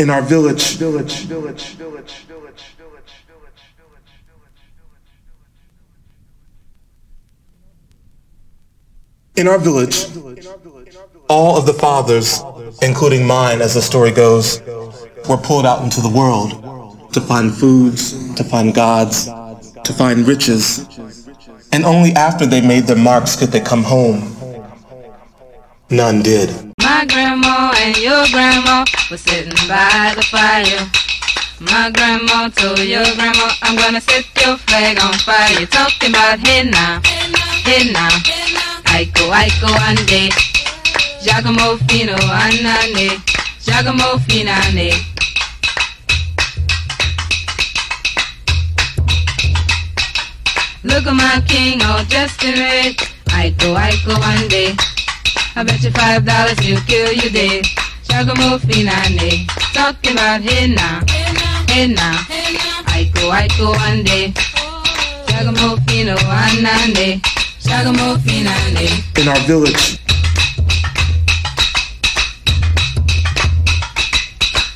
in our village, village, village, village. In our village, all of the fathers, including mine as the story goes, were pulled out into the world to find foods, to find gods, to find riches. And only after they made their marks could they come home. None did. My grandma and your grandma were sitting by the fire. My grandma told your grandma, I'm gonna set your flag on fire. You're talking about hey now, hey now. Aiko, aiko, ande. Giacomo fino, anane. Giacomo finane. Look at my king all dressed in red. Aiko, aiko, ande. I bet you five dollars he'll kill you dead. Shagamofinane, talking about hey now, hey now, I go, I go one day. Shagamofino anande, Shagamofinane. In our village.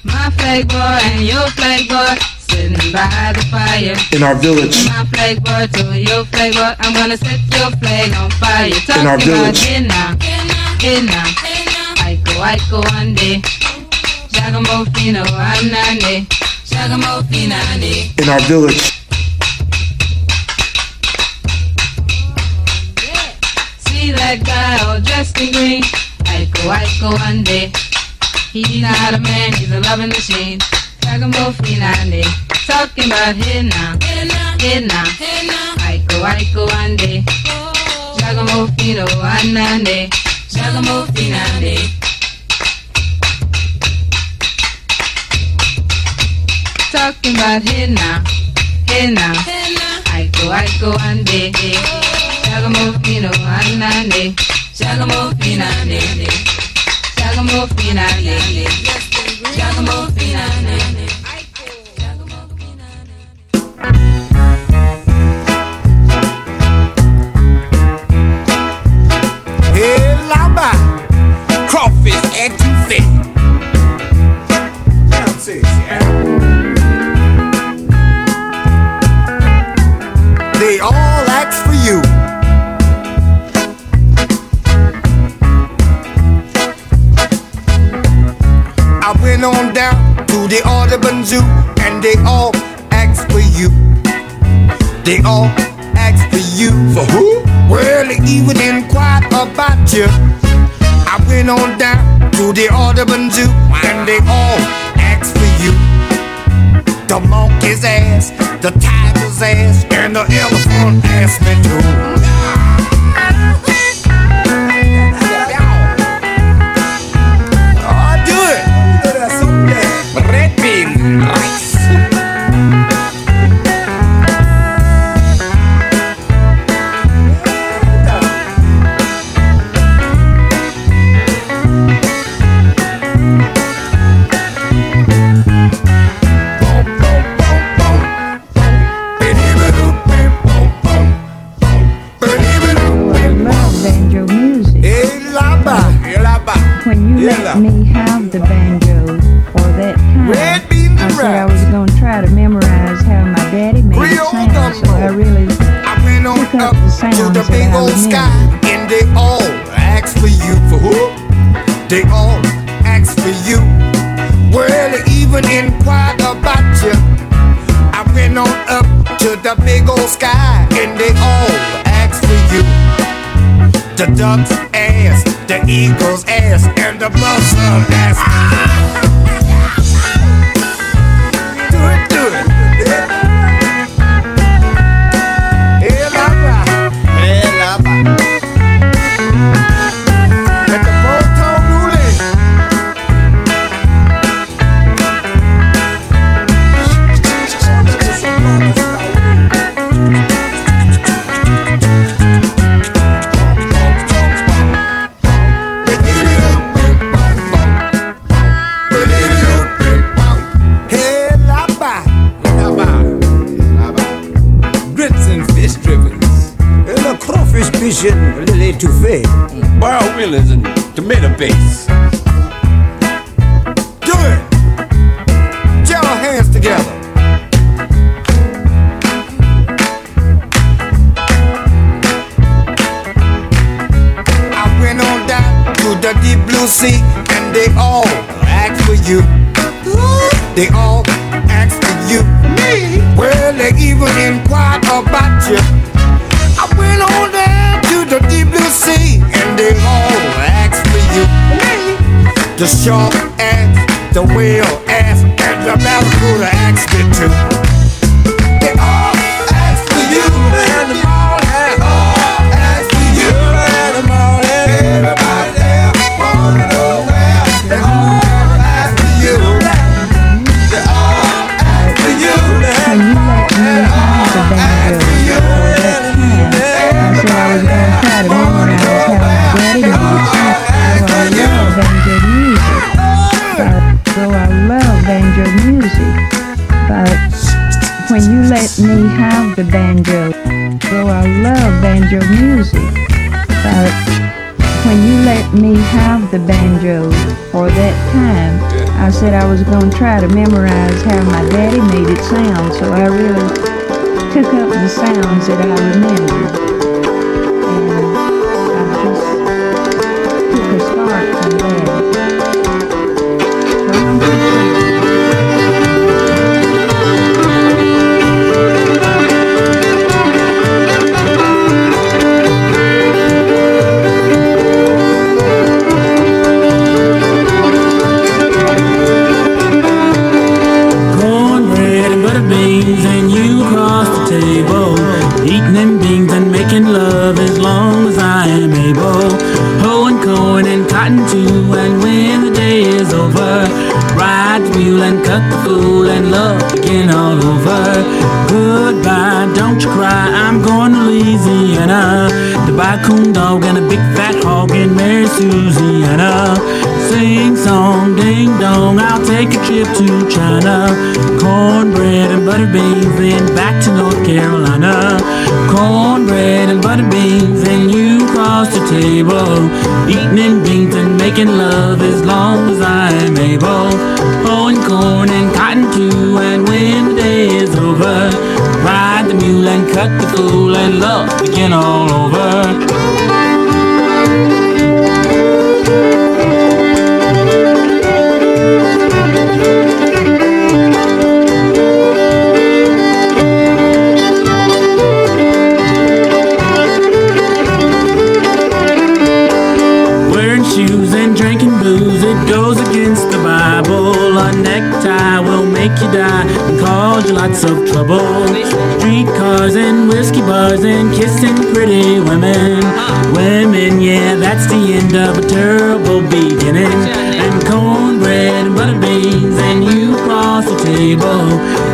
My flag boy and your flag boy sitting by the fire. In our village. My flag boy to your flag boy, I'm gonna set your flag on fire. Talking In our village. About, hey now, hey now, Aiko Aiko ande, Shagamofino anande, Shagamofinane. In our village. See that guy all dressed in green, Aiko Aiko ande. He's not a man, he's a loving machine. Shagamofinane, talking about hey now, hey now, Aiko Aiko ande. Oh. Shagamofino anande, Shagamofinane. Talking about hey now, hey now, Aiko Aiko ande. Shagamofino anande, Shagamofinane, Shagamofinane, Shagamofinane. Hey, lamba, crawfish etouffee. They all ask for you. I went on down to the Audubon Zoo and they all asked for you. They all asked for you. For who? Well, they even inquired about you. I went on down to the Audubon Zoo and they all asked for you. The monkey's ass, the tiger's ass, and the elephant asked me too. trouble. Street cars and whiskey bars and kissing pretty women. Women, yeah, that's the end of a terrible beginning. And cornbread and butter beans and you cross the table.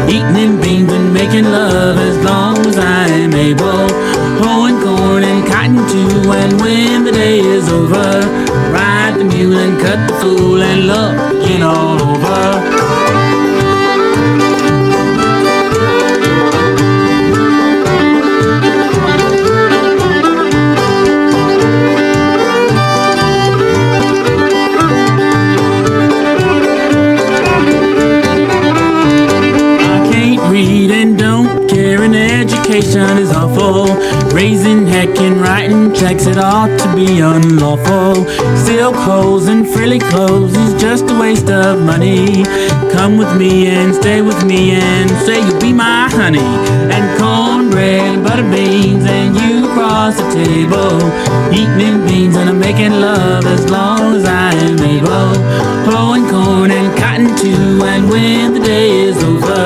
Eating beans and making love as long as I am able. Growing corn and cotton too, and when the day is over, ride the mule and cut the fool and look all over. ought to be unlawful. Still and frilly clothes is just a waste of money. Come with me and stay with me and say you'll be my honey. And cornbread, butter beans, and you cross the table. Eating beans and I'm making love as long as I am able. Blowing corn and cotton too, and when the day is over,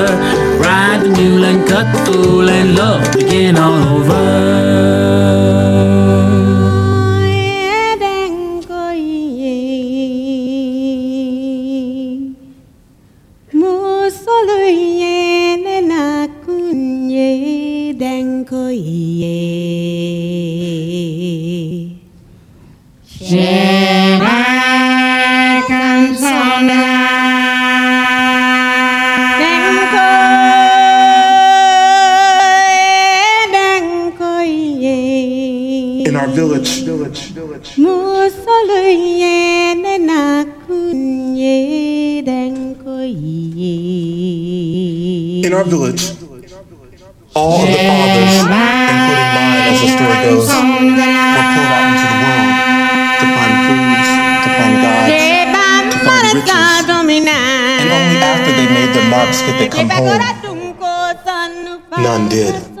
ride the mule and cut the fool and love begin all over. Were pulled out into the world to find foods, to find gods, churches. And only after they made their marks could they come home. None did.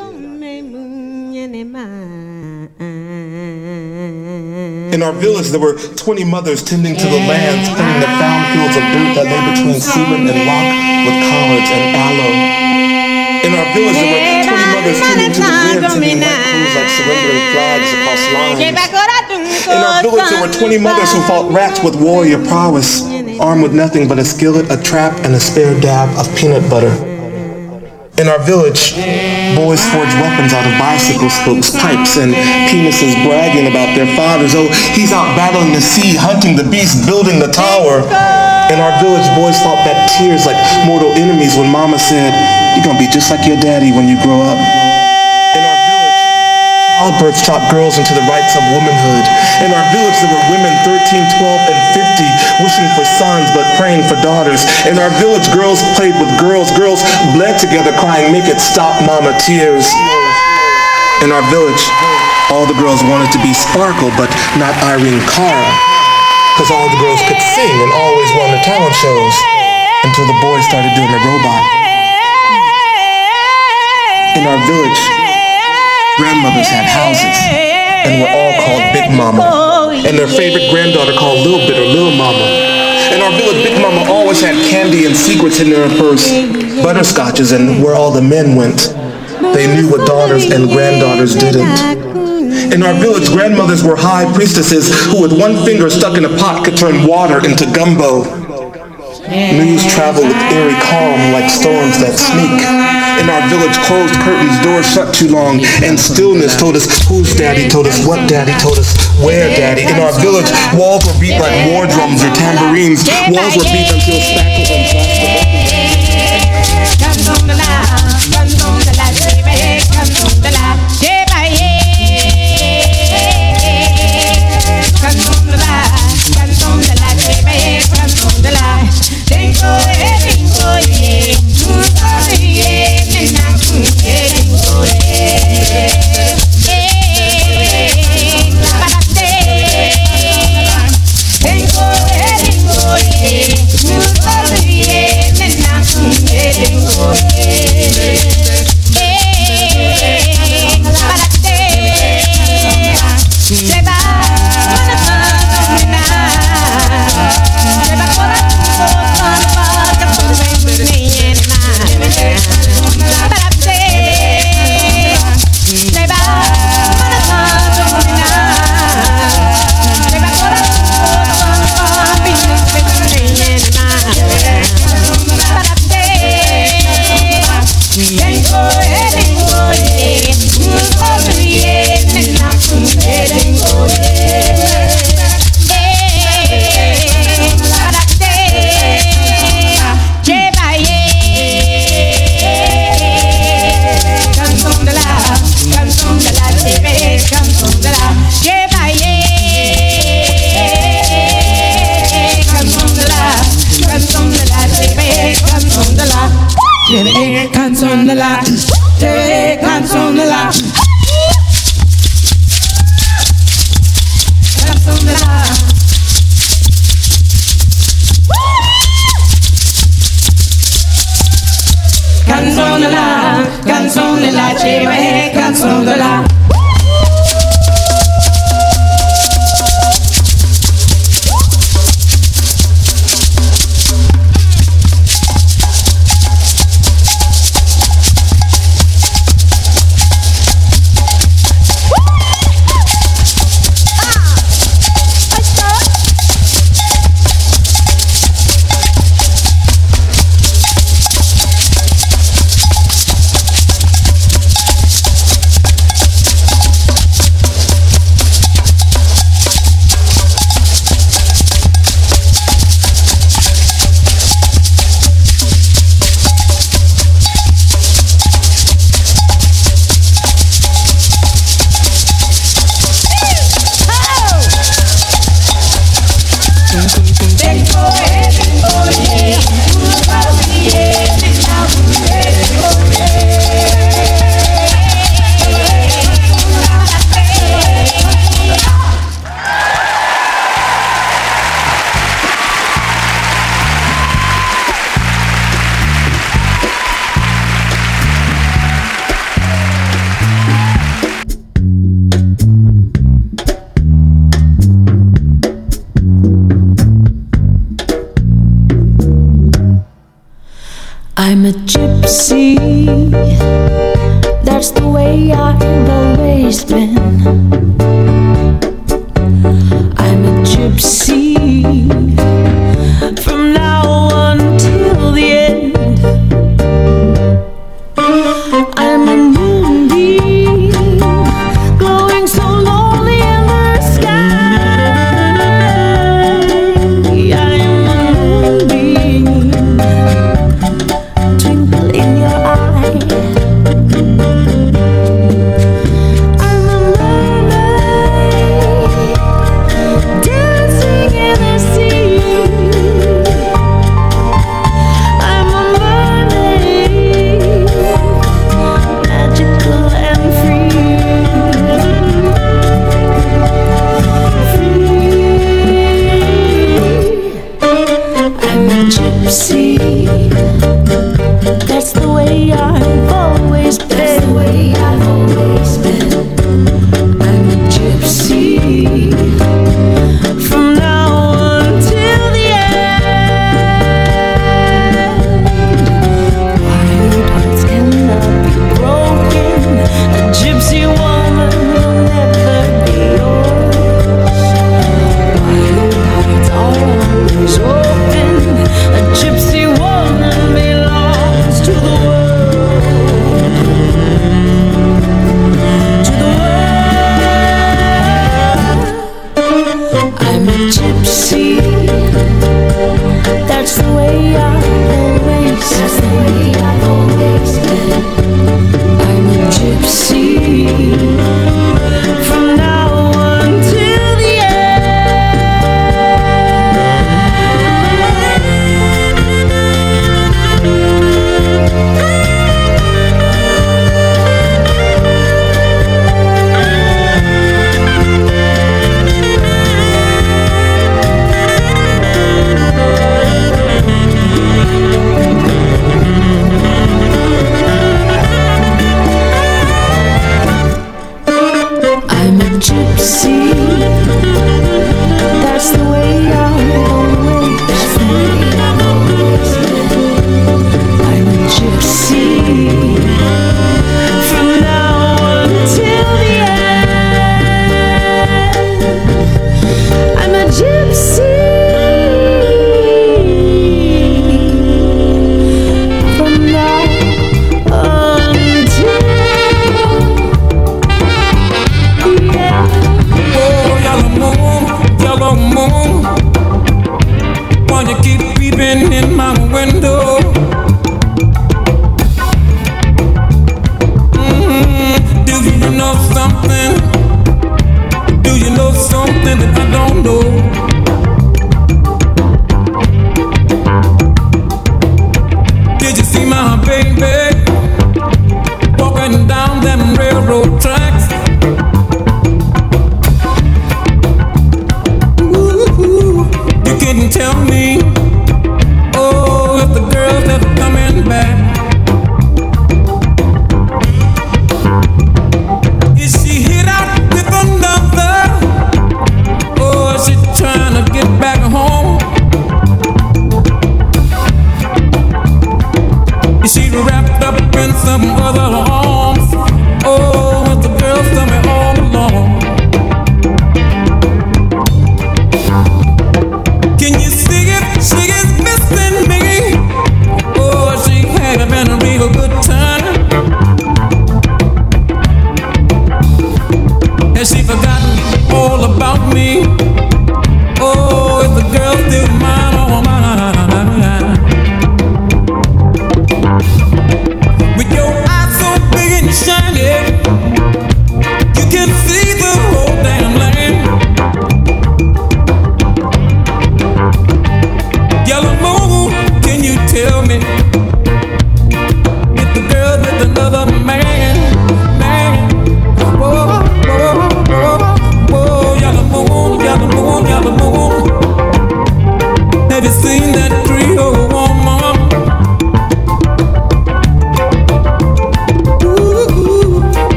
Our village, there were 20 mothers tending to the lands, cleaning the found fields of dirt that lay between cement and rock with collards and aloe. In our village, there were 20 mothers tending to the grid, sending white crews like surrendering flags across lines. In our village, there were 20 mothers who fought rats with warrior prowess, armed with nothing but a skillet, a trap, and a spare dab of peanut butter. In our village, boys forged weapons out of bicycle spokes, pipes, and penises, bragging about their fathers. Oh, he's out battling the sea, hunting the beast, building the tower. In our village, boys fought back tears like mortal enemies when mama said, you're gonna be just like your daddy when you grow up. In our village, childbirth taught girls into the rights of womanhood. In our village, there were women 13, 12, and 50 wishing for sons but praying for daughters. In our village, girls played with girls. Girls bled together crying, make it stop, mama, tears. In our village, all the girls wanted to be Sparkle but not Irene Cara. Because all the girls could sing and always won the talent shows until the boys started doing the robot. In our village, grandmothers had houses and were all called Big Mama, oh, and their favorite granddaughter called Lil Bit or Lil Mama. In our village, Big Mama always had candy and secrets in her purse, butterscotches, and where all the men went. They knew what daughters and granddaughters didn't. In our village, grandmothers were high priestesses who with one finger stuck in a pot could turn water into gumbo. News travel with eerie calm like storms that sneak. In our village, closed curtains, doors shut too long, and stillness told us whose daddy told us? What daddy told us? Where daddy. In our village, walls were beat like war drums or tambourines. Walls were beat until spackles and para que te.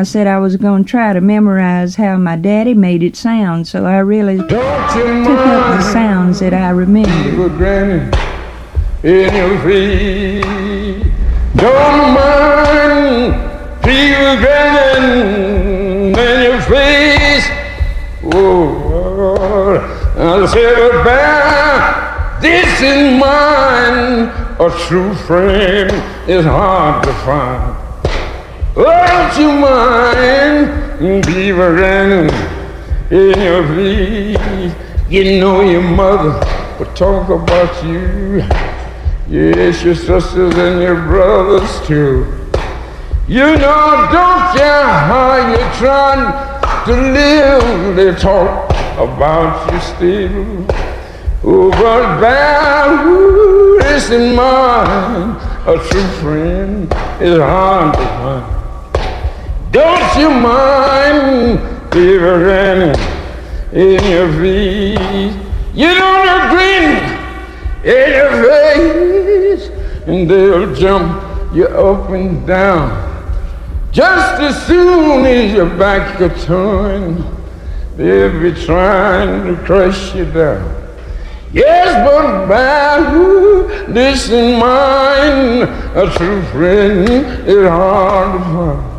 I said I was going to try to memorize how my daddy made it sound, so I really took up the sounds that I remember. Granny, in your feet. Don't mind people grinning in your face. Oh, I said, bear this is mine. A true friend is hard to find. Don't you mind beavering in your feet? You know your mother will talk about you. Yes, your sisters and your brothers too. You know, don't care how you're trying to live, they talk about you still. Oh, but thou is in mine, a true friend is hard to find. Don't you mind shivering in your feet? You don't agree in your face, and they'll jump you up and down. Just as soon as your back gets turned, they'll be trying to crush you down. Yes, but by this in mine, a true friend is hard to find.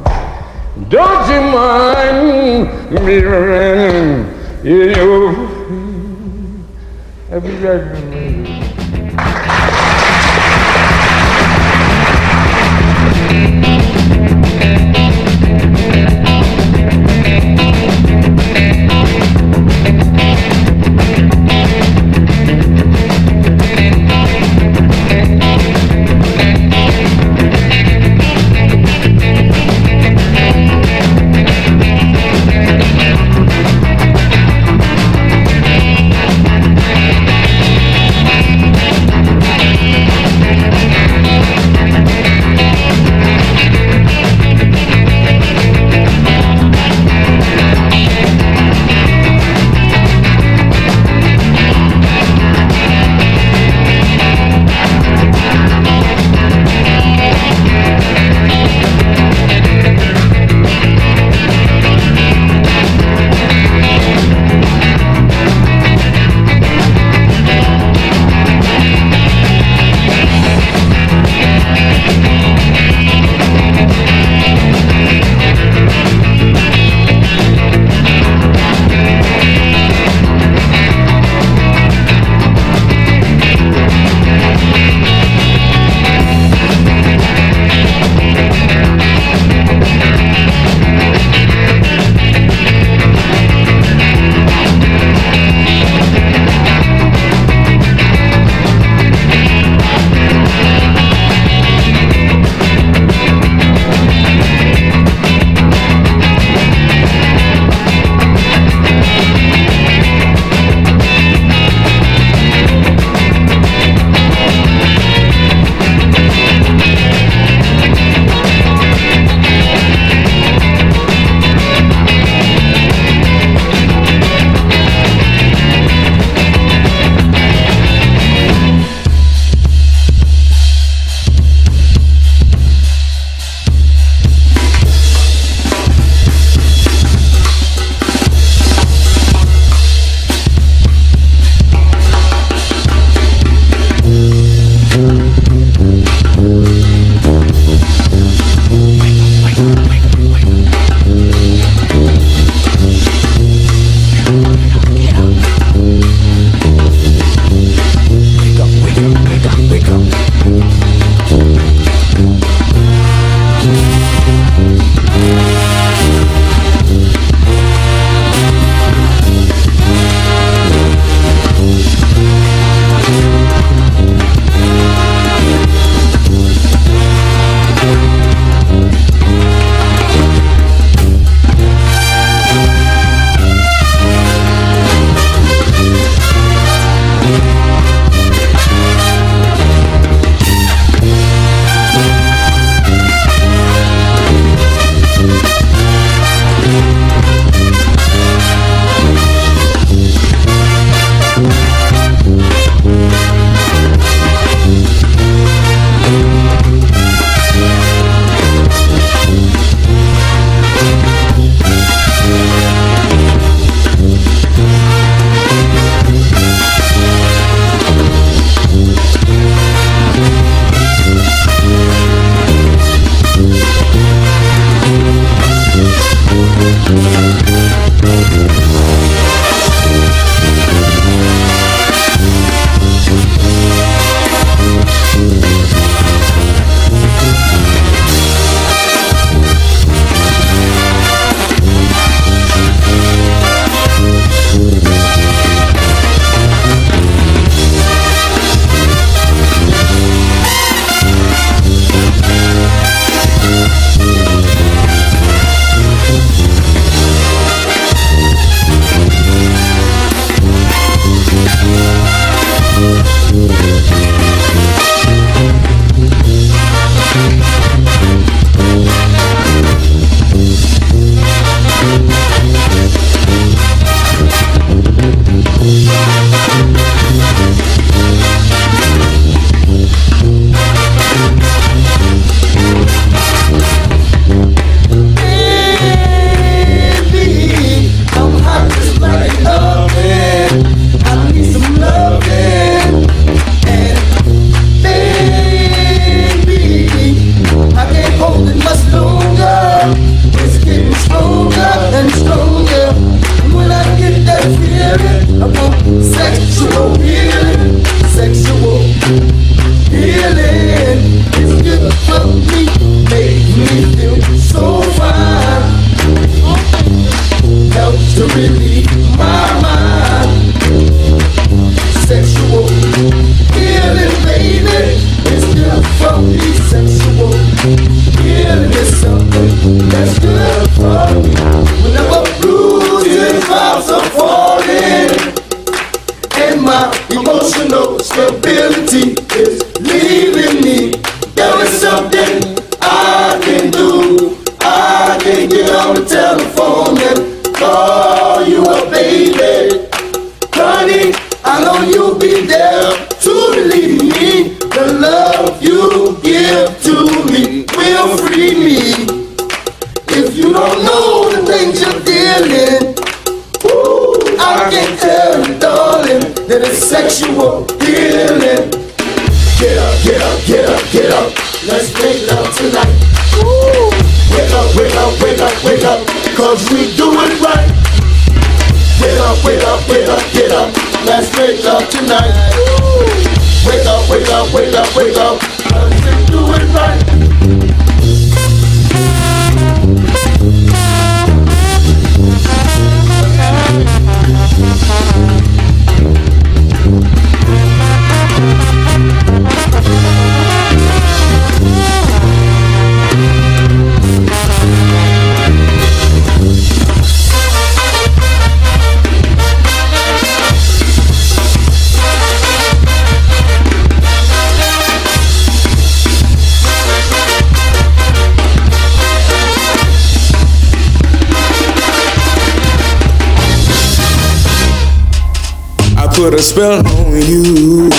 Don't you mind me running in your feet? Put a spell on you.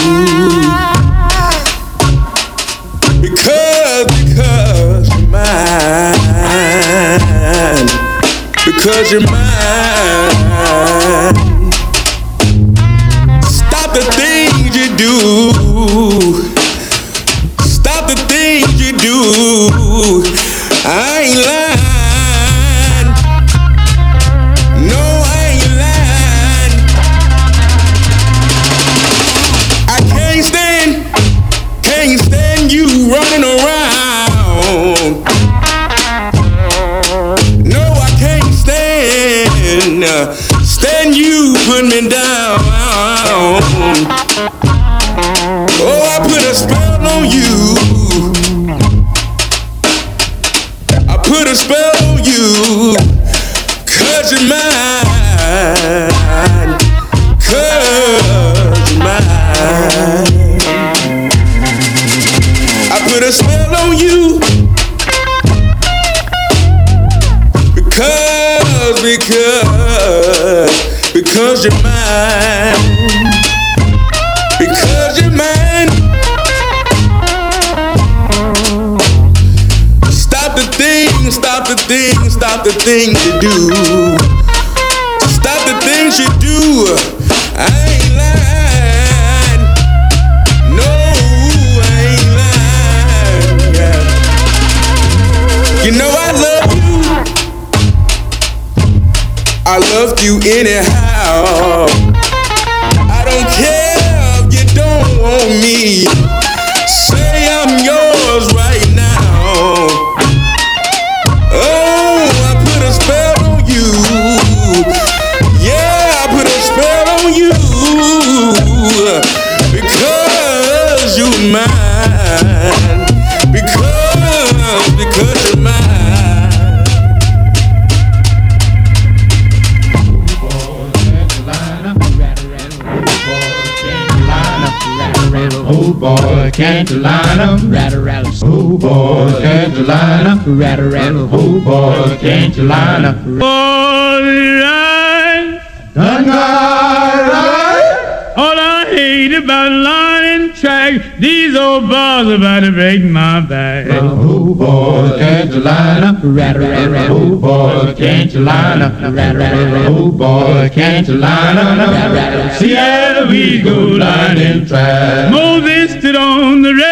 Because, because you're mine. Because you're mine. Stop the things you do. Because you're mine. Because you're mine. Stop the things, stop the things, stop the things you do. Stop the things you do. I ain't lying. No, I ain't lying. You know I love you. I loved you anyhow. Can't line 'em? Rattle, rattle. Oh boy, can't you line 'em? Rattle, rattle. Oh boy, can't you line 'em? Done got right. All I hate about and track, these old bars about to break my back. Oh boy, can't you line 'em? Rattle, rattle. Oh boy, can't you line 'em? Rattle, rattle. Oh boy, can't you line rattle. Seattle, we go lining track. Moses stood on the Red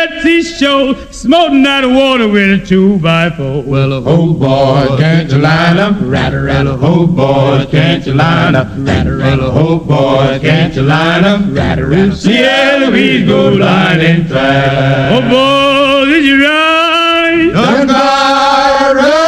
Shore, smoting out of water with a two by four. Well, oh boy, can't you line 'em? Rattle, rattle. Oh boy, can't you line 'em? Rattle, rattle. Oh boy, can't you line 'em? Rattle, rattle. Seattle, we go lining track. Oh boy, did you ride? Done got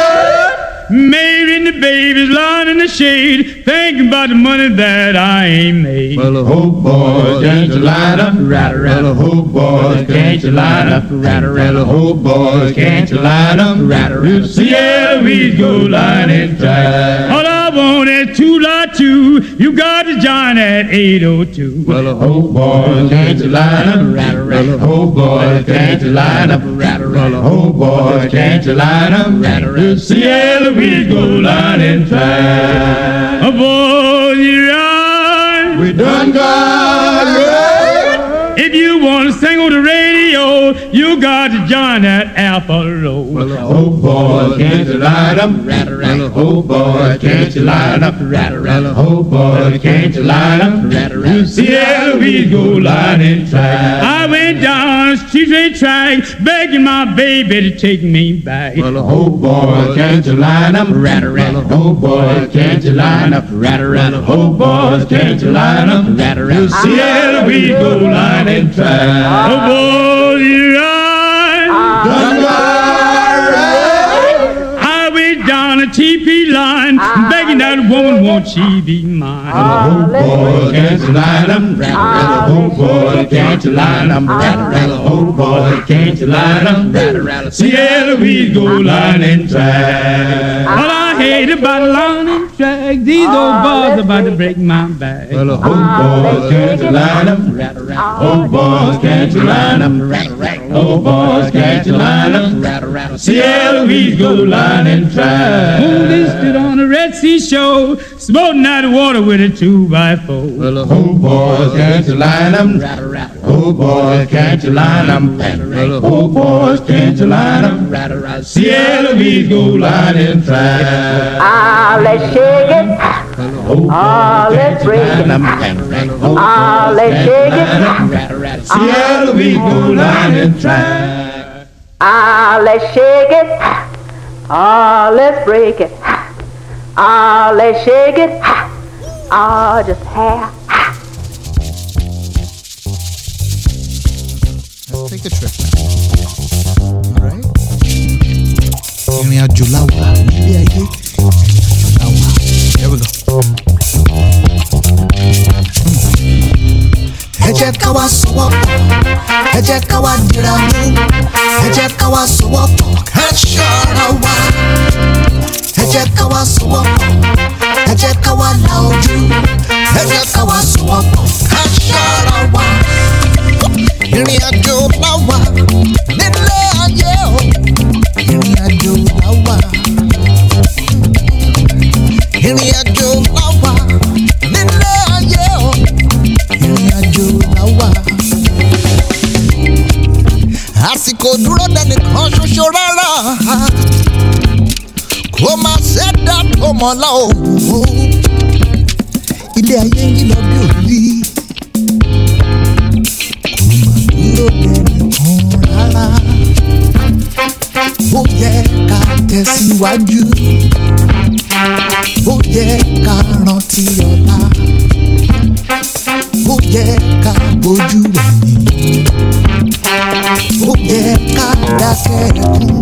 baby's lying in the shade, thinking about the money that I ain't made. Well, the whole boys, can't you line up? Rat, rat, the whole boys, can't you line up? Rat, rat, the whole boys, can't you line up? Rat, rat, Yeah, we go line and track. All I want is two lot two. You got to join at 802. Well, whole boys, can't you line up? Rat, rat, the whole boys, can't you line up? Rat, rat, the whole boys, can't you line up? Rat, rat, Yeah, we go line and track. A boy, you ride. We done got right. If you want to sing on the radio, you got to join that Alpha Road. Well, whole boys, can't you line up? Rat, rat, the whole boys, can't you line up? Rat, rat, the whole boys, can't you line up? Rat, rat, Yeah, we go line and track. I went down street track, begging my baby to take me back. Well, whole boys, can't you line up? Rat, rat, the whole boys, can't you line up? Rat, rat, the whole boys, can't you line up? Rat, rat, Yeah, we go line and track. Oh, boy, you. I went down a TP line, begging that woman, won't she be mine? whole boys, can't you line up? Rat, rat, the whole boys, can't you line up? Rat, rat, the whole boys, can't you line up? Rat, rat, Yeah, we go line and track. All I hate about line and track, these old bars about to break my back. Well, the whole boys, can't you line up? Rat, rat, boys, can't you line up? Rat, rat, boys, can't you line up? Rat, rat, Seattle, we go line and track. Holy stood on a Red Sea shore, smoking out the water with a two by four. Well, the whole boys, can't you line up? Rat, rat, boys, can't you line up? Well, the boys, can't you line up? Rat, rat, Seattle, we go line and track. Ah, let's shake it. Ah, let's break it. Ah, let's shake it. Seattle, we go line and track. Ah, let's shake it. Ah, let's break it. Ah, let's shake it. Ah, just half. Let's take a trip. Alright? Ìrìn àjò la wà nílé ayé. La wà. Pọ̀ ẹ jẹ́ ká wá dira jẹ́ ká wá sowọ́ ká ṣọ́ra wa ẹ jẹ́ ká wá la ojú ẹ wá sowọ́ ká ṣọ́ra wa ìrìn àjò la ìrìn àjò la wà nílé ayé o ìrìn àjò la wà. àsìkò dúró dẹnìkan ṣoṣo rárá kó máa ṣẹ́dá tó mọ̀ o. ilé ayé yìí lọ bí òbí ó yẹ ká tẹ̀síwájú. Ó yẹ ká rántí ọ̀la ó yẹ ká bójú ẹ̀yìn ó yẹ ká dákẹ́ ẹ̀kún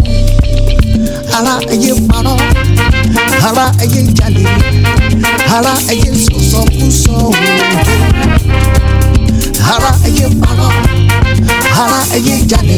ara ẹyẹ parọ́. Ara ẹyẹ jalè. Ara ẹyẹ sọ̀sọ̀kúsọ ara ẹyẹ parọ́. Ara ẹyẹ jalè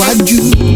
tẹ̀síwájú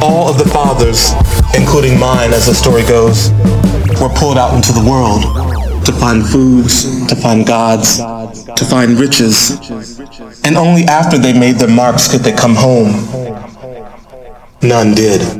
all of the fathers, including mine as the story goes, were pulled out into the world to find foods, to find gods, to find riches. And only after they made their marks could they come home. None did.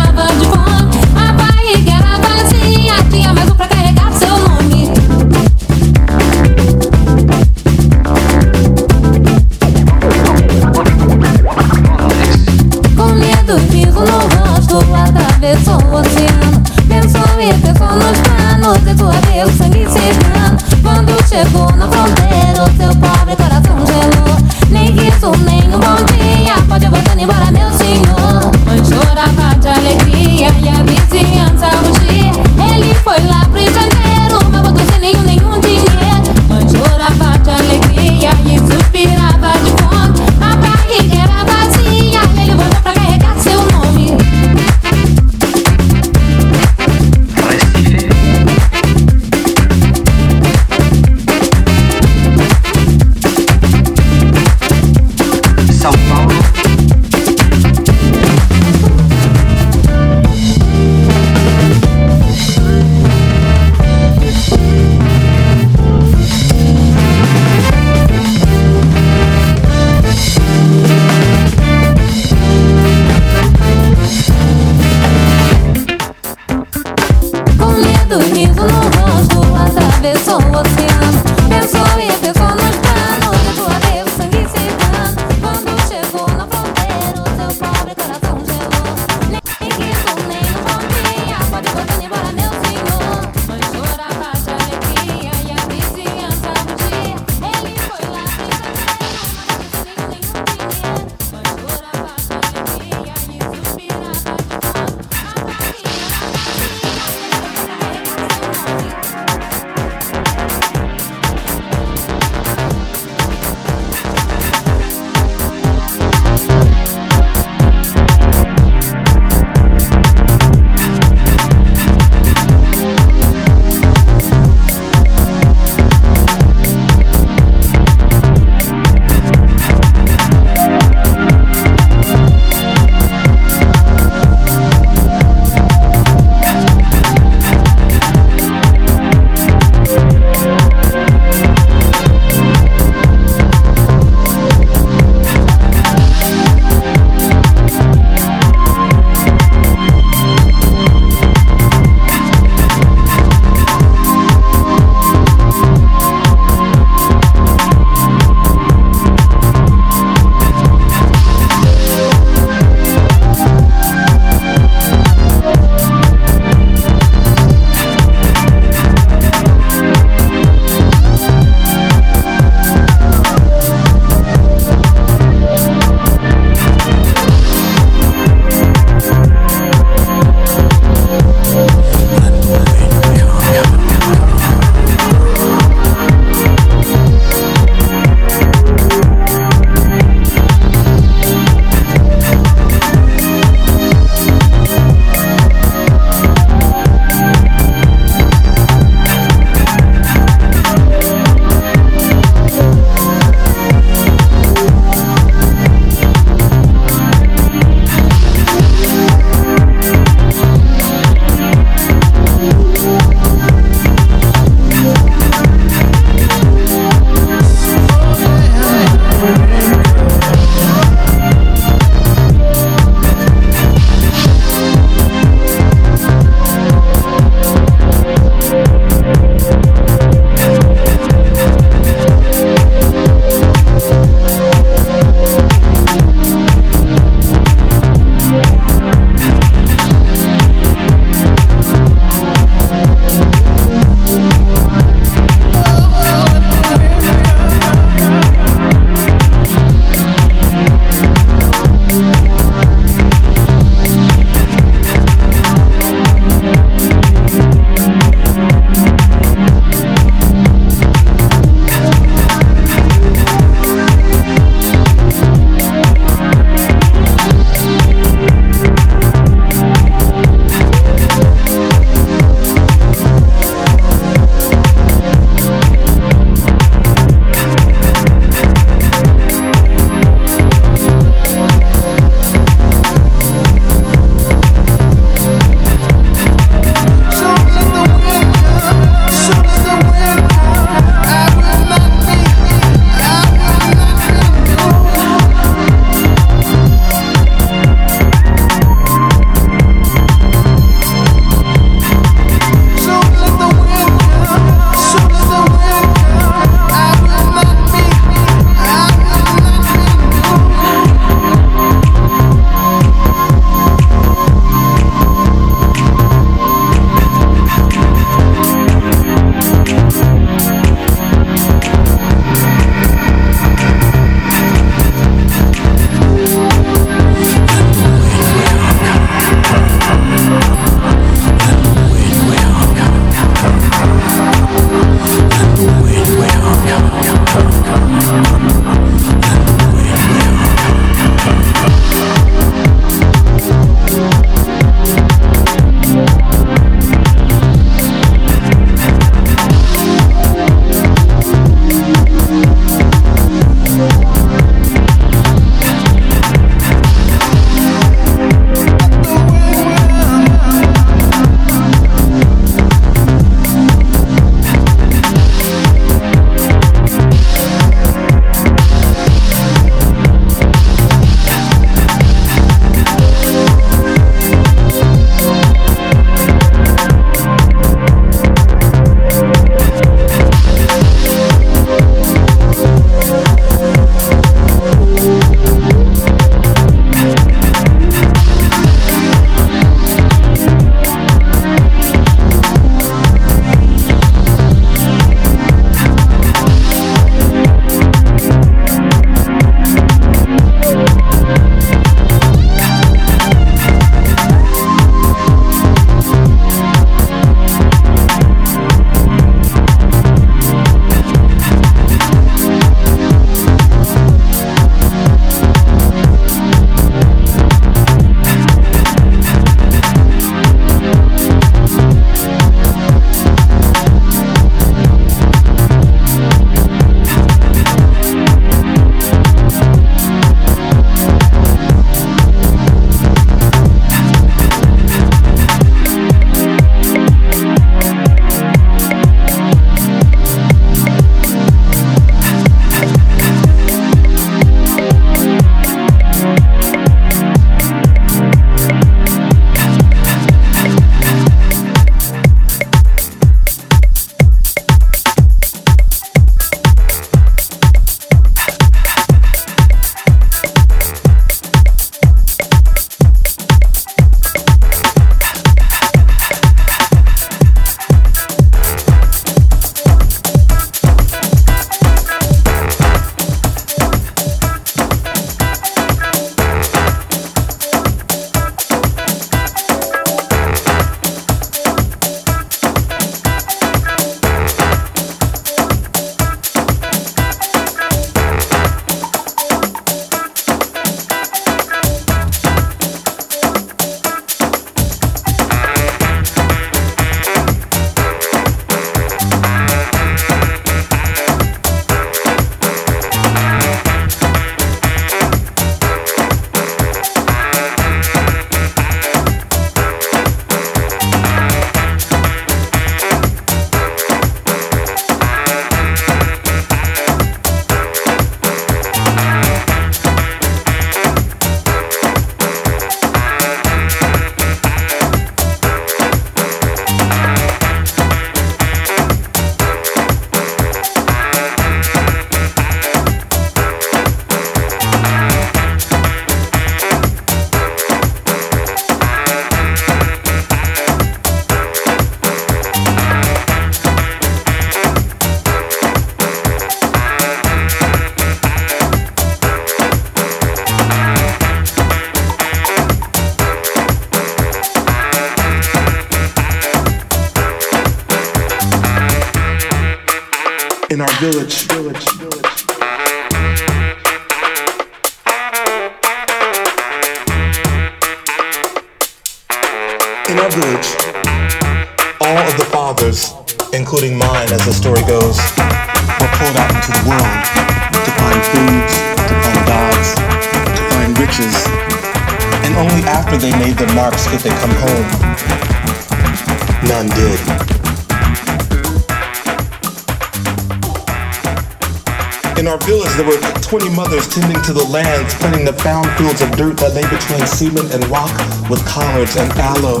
Fields of dirt that lay between cement and rock with collards and aloe.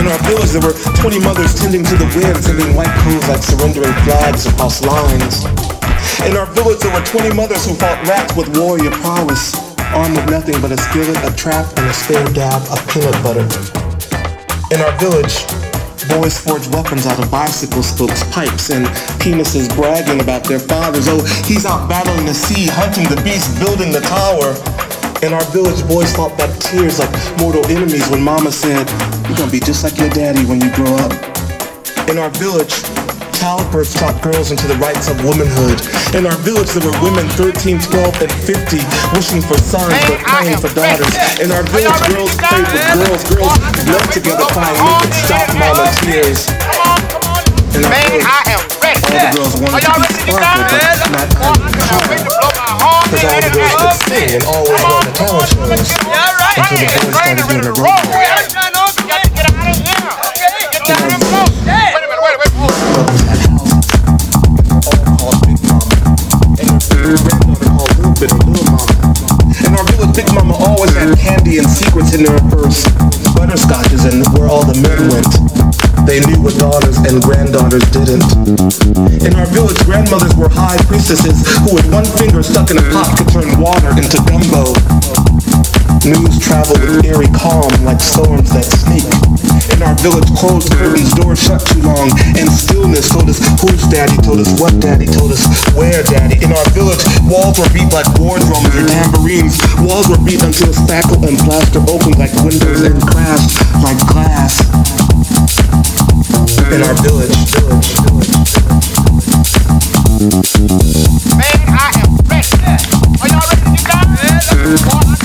In our village, there were 20 mothers tending to the wind, sending white crows like surrendering flags across lines. In our village, there were 20 mothers who fought rats with warrior prowess, armed with nothing but a skillet, a trap, and a spare dab of peanut butter. In our village, boys forged weapons out of bicycle spokes, pipes, and penises bragging about their fathers. Oh, he's out battling the sea, hunting the beast, building the tower. In our village, boys fought back tears like mortal enemies when mama said, you're gonna be just like your daddy when you grow up. In our village, childbirth taught girls into the rights of womanhood. In our village, there were women 13, 12, and 50 wishing for sons but praying for daughters. In our village, girls prayed with girls. Girls left together crying, we could stop mama tears. In our village, all the girls wanted to be sparkle, but not kind of hard. Because all the girls could sing and always won the talent shows. Until the boys started doing the role play. Our village, In Big Mama always had candy and secrets in her purse. Butterscotches and where all the men went. They knew what daughters and granddaughters didn't. Grandmothers were high priestesses who with one finger stuck in a pot could turn water into gumbo. News traveled with eerie calm like storms that sneak. In our village, closed curtains, doors shut too long, and stillness told us whose daddy told us what daddy told us where daddy. In our village, walls were beat like war drums tambourines. Walls were beat until spackle and plaster opened like windows and crashed like glass. In our village. Man, I am ready. Are y'all ready to go? Boy,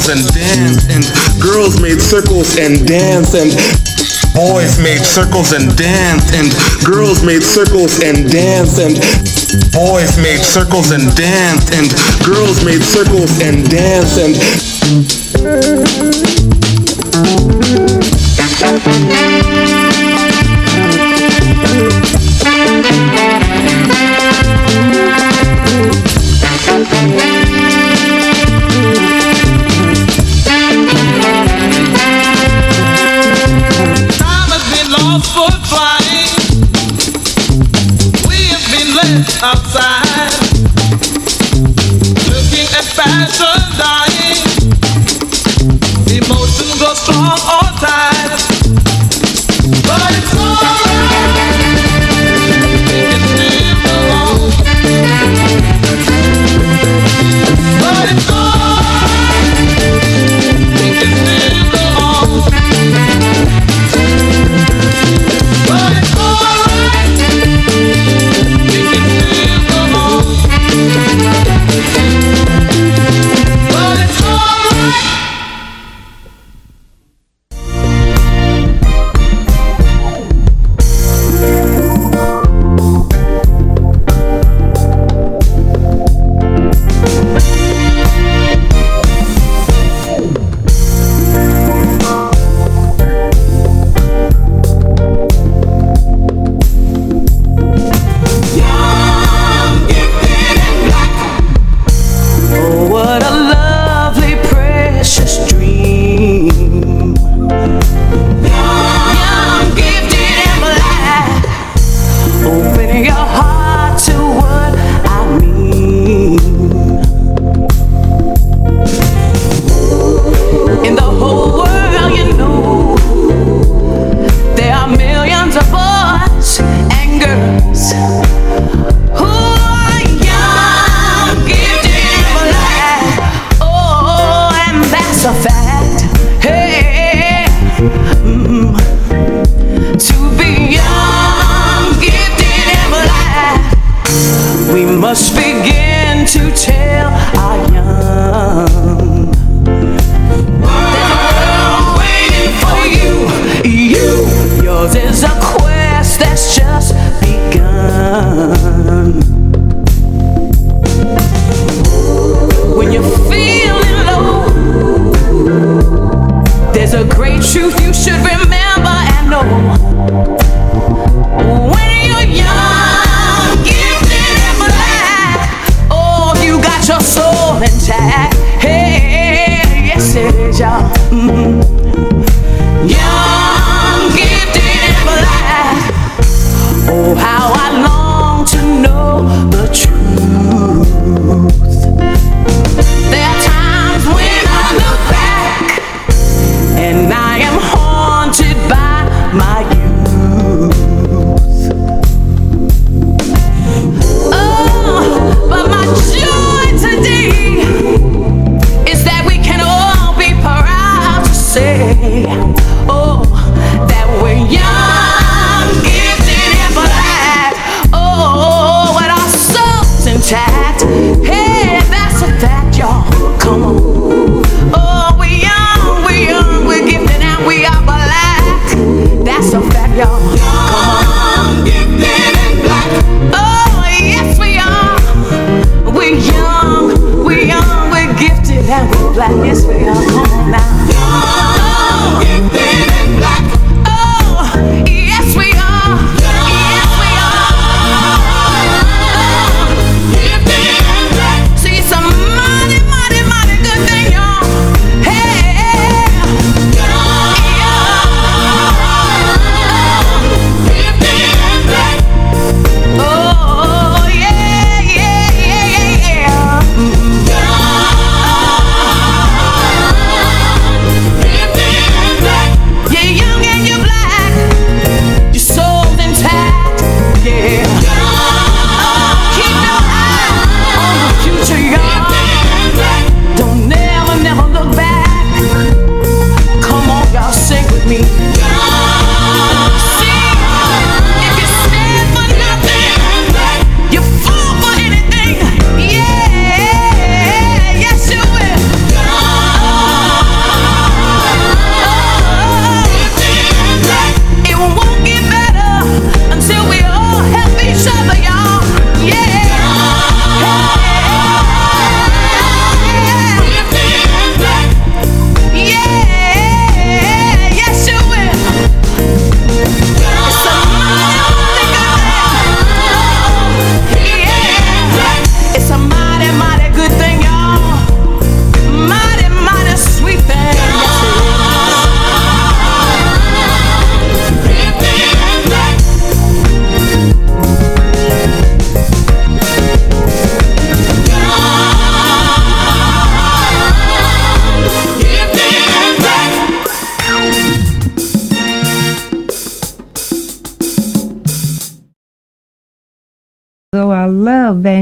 circles and danced, and girls made circles and danced, and boys made circles and danced, and girls made circles and danced, and boys made circles and danced, and girls made circles and danced, and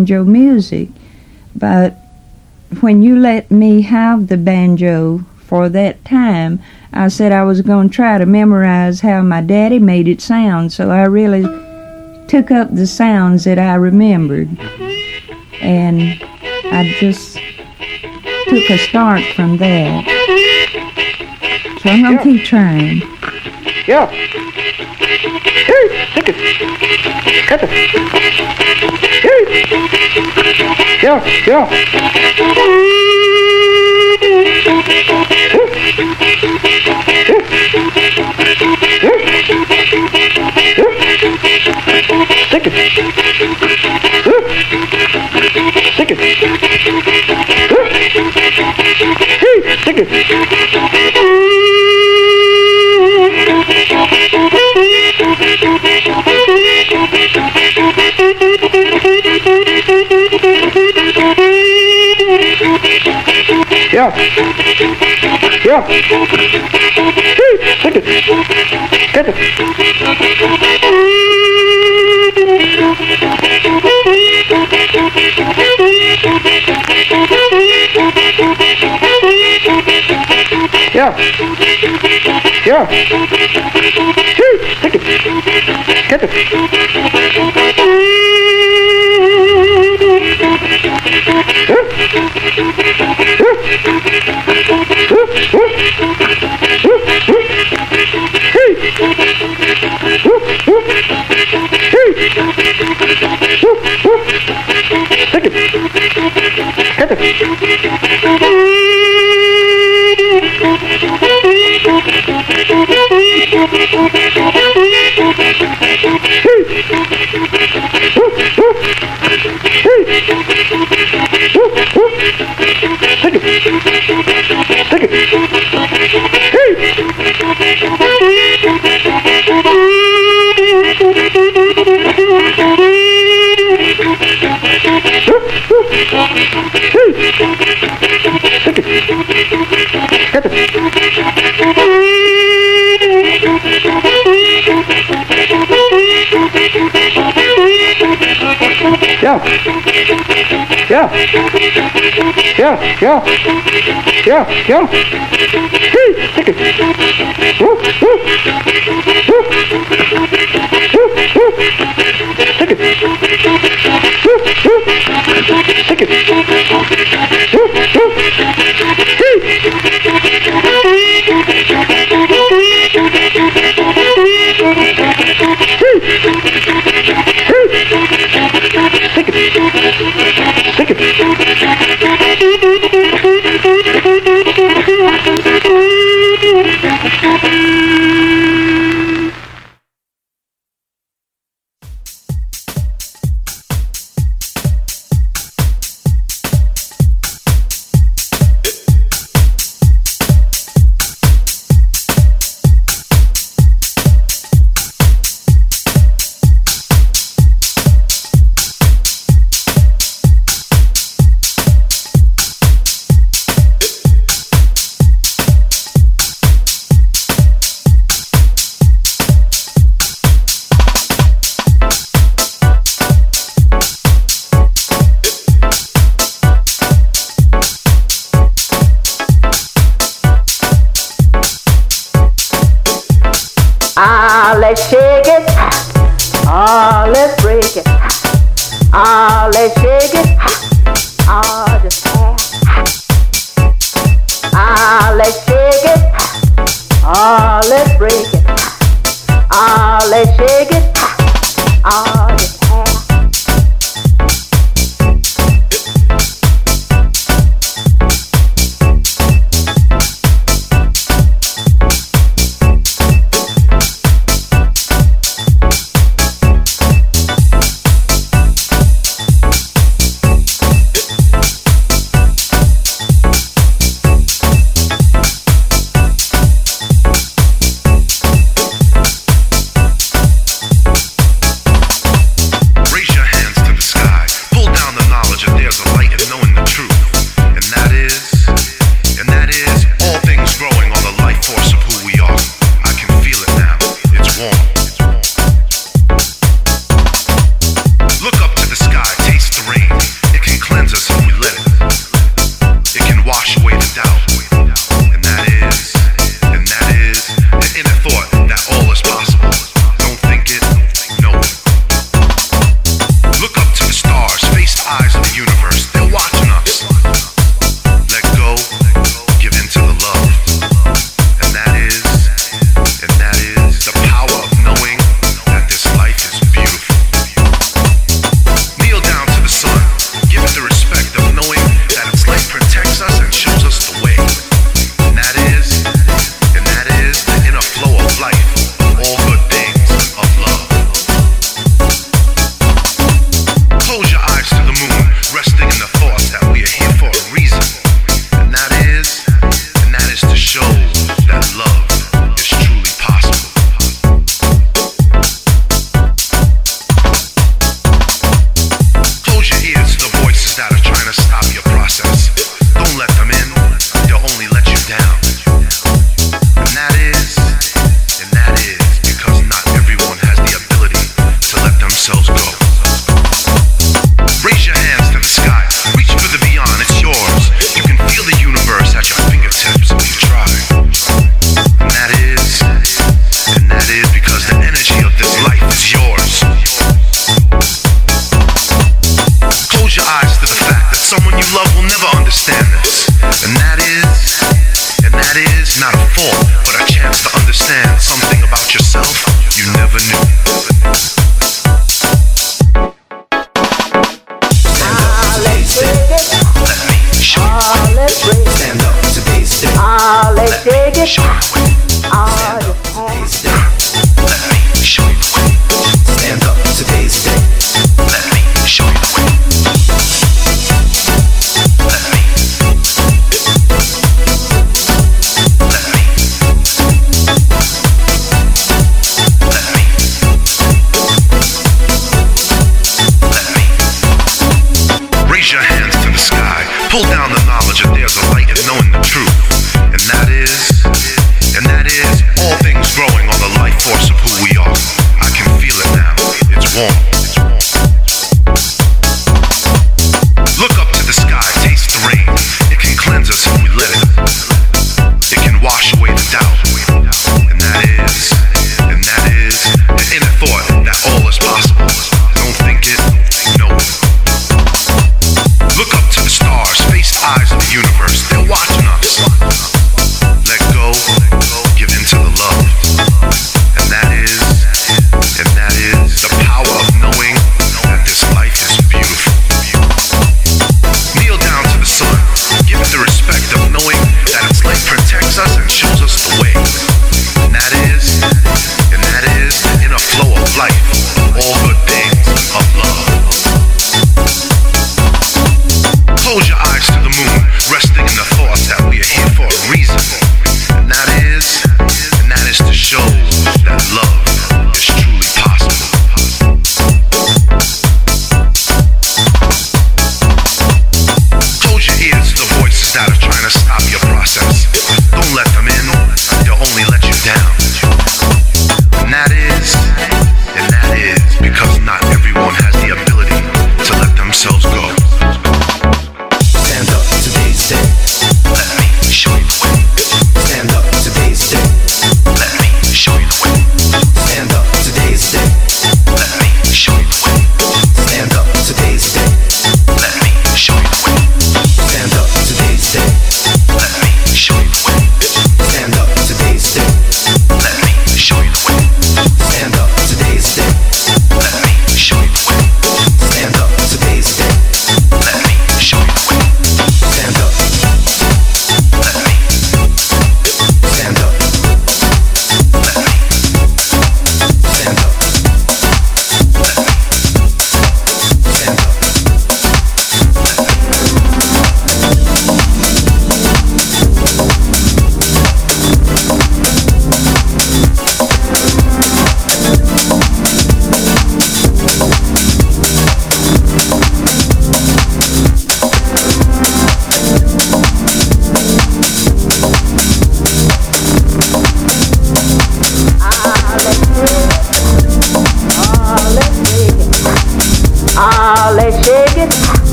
banjo music, but when you let me have the banjo for that time, I said I was going to try to memorize how my daddy made it sound. So I really took up the sounds that I remembered. And I just took a start from that. So I'm going to keep trying. Yeah. Hey, take it. Cut it. Hey. Yeah, yeah. Take it. Take it. Hey, take it. Yeah. Yeah. Hey, take it. Get it. Yeah. Yeah. Hey, take it. Get it. Hey! Yeah. Yeah. Yeah, yeah. Yeah, yeah. Hey, take it. Woo, woo. Woo. Woo. Take it. Woo, woo. Take it. Woo, woo. Ah,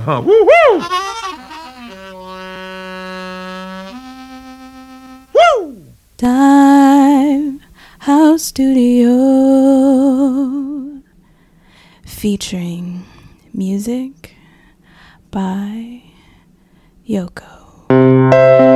huh? Woo woo! Woo! House Studio featuring music by Yoko.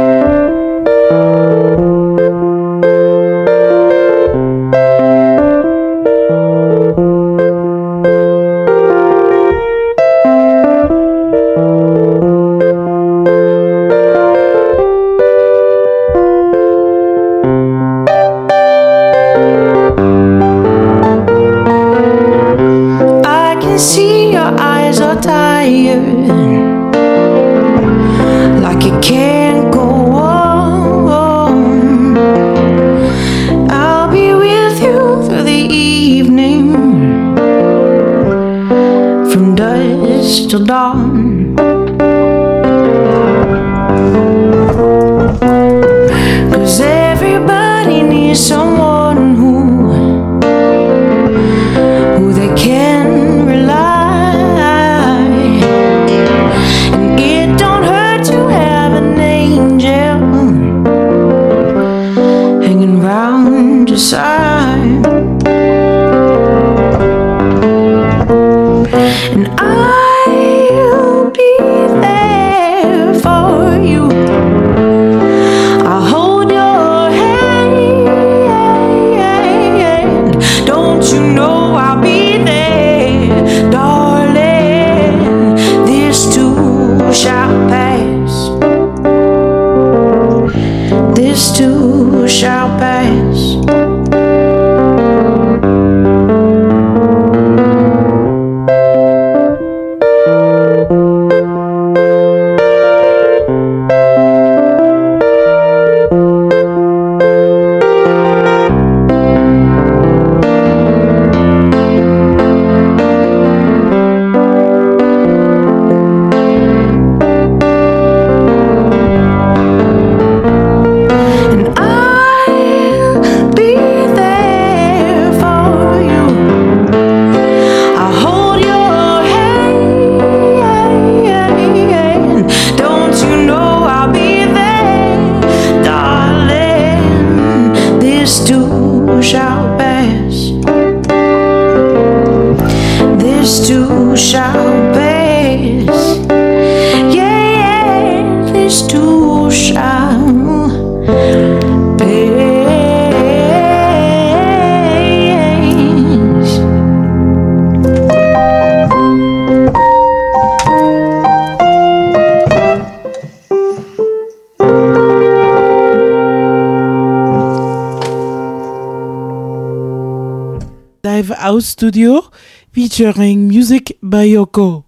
Studio featuring music by Yoko.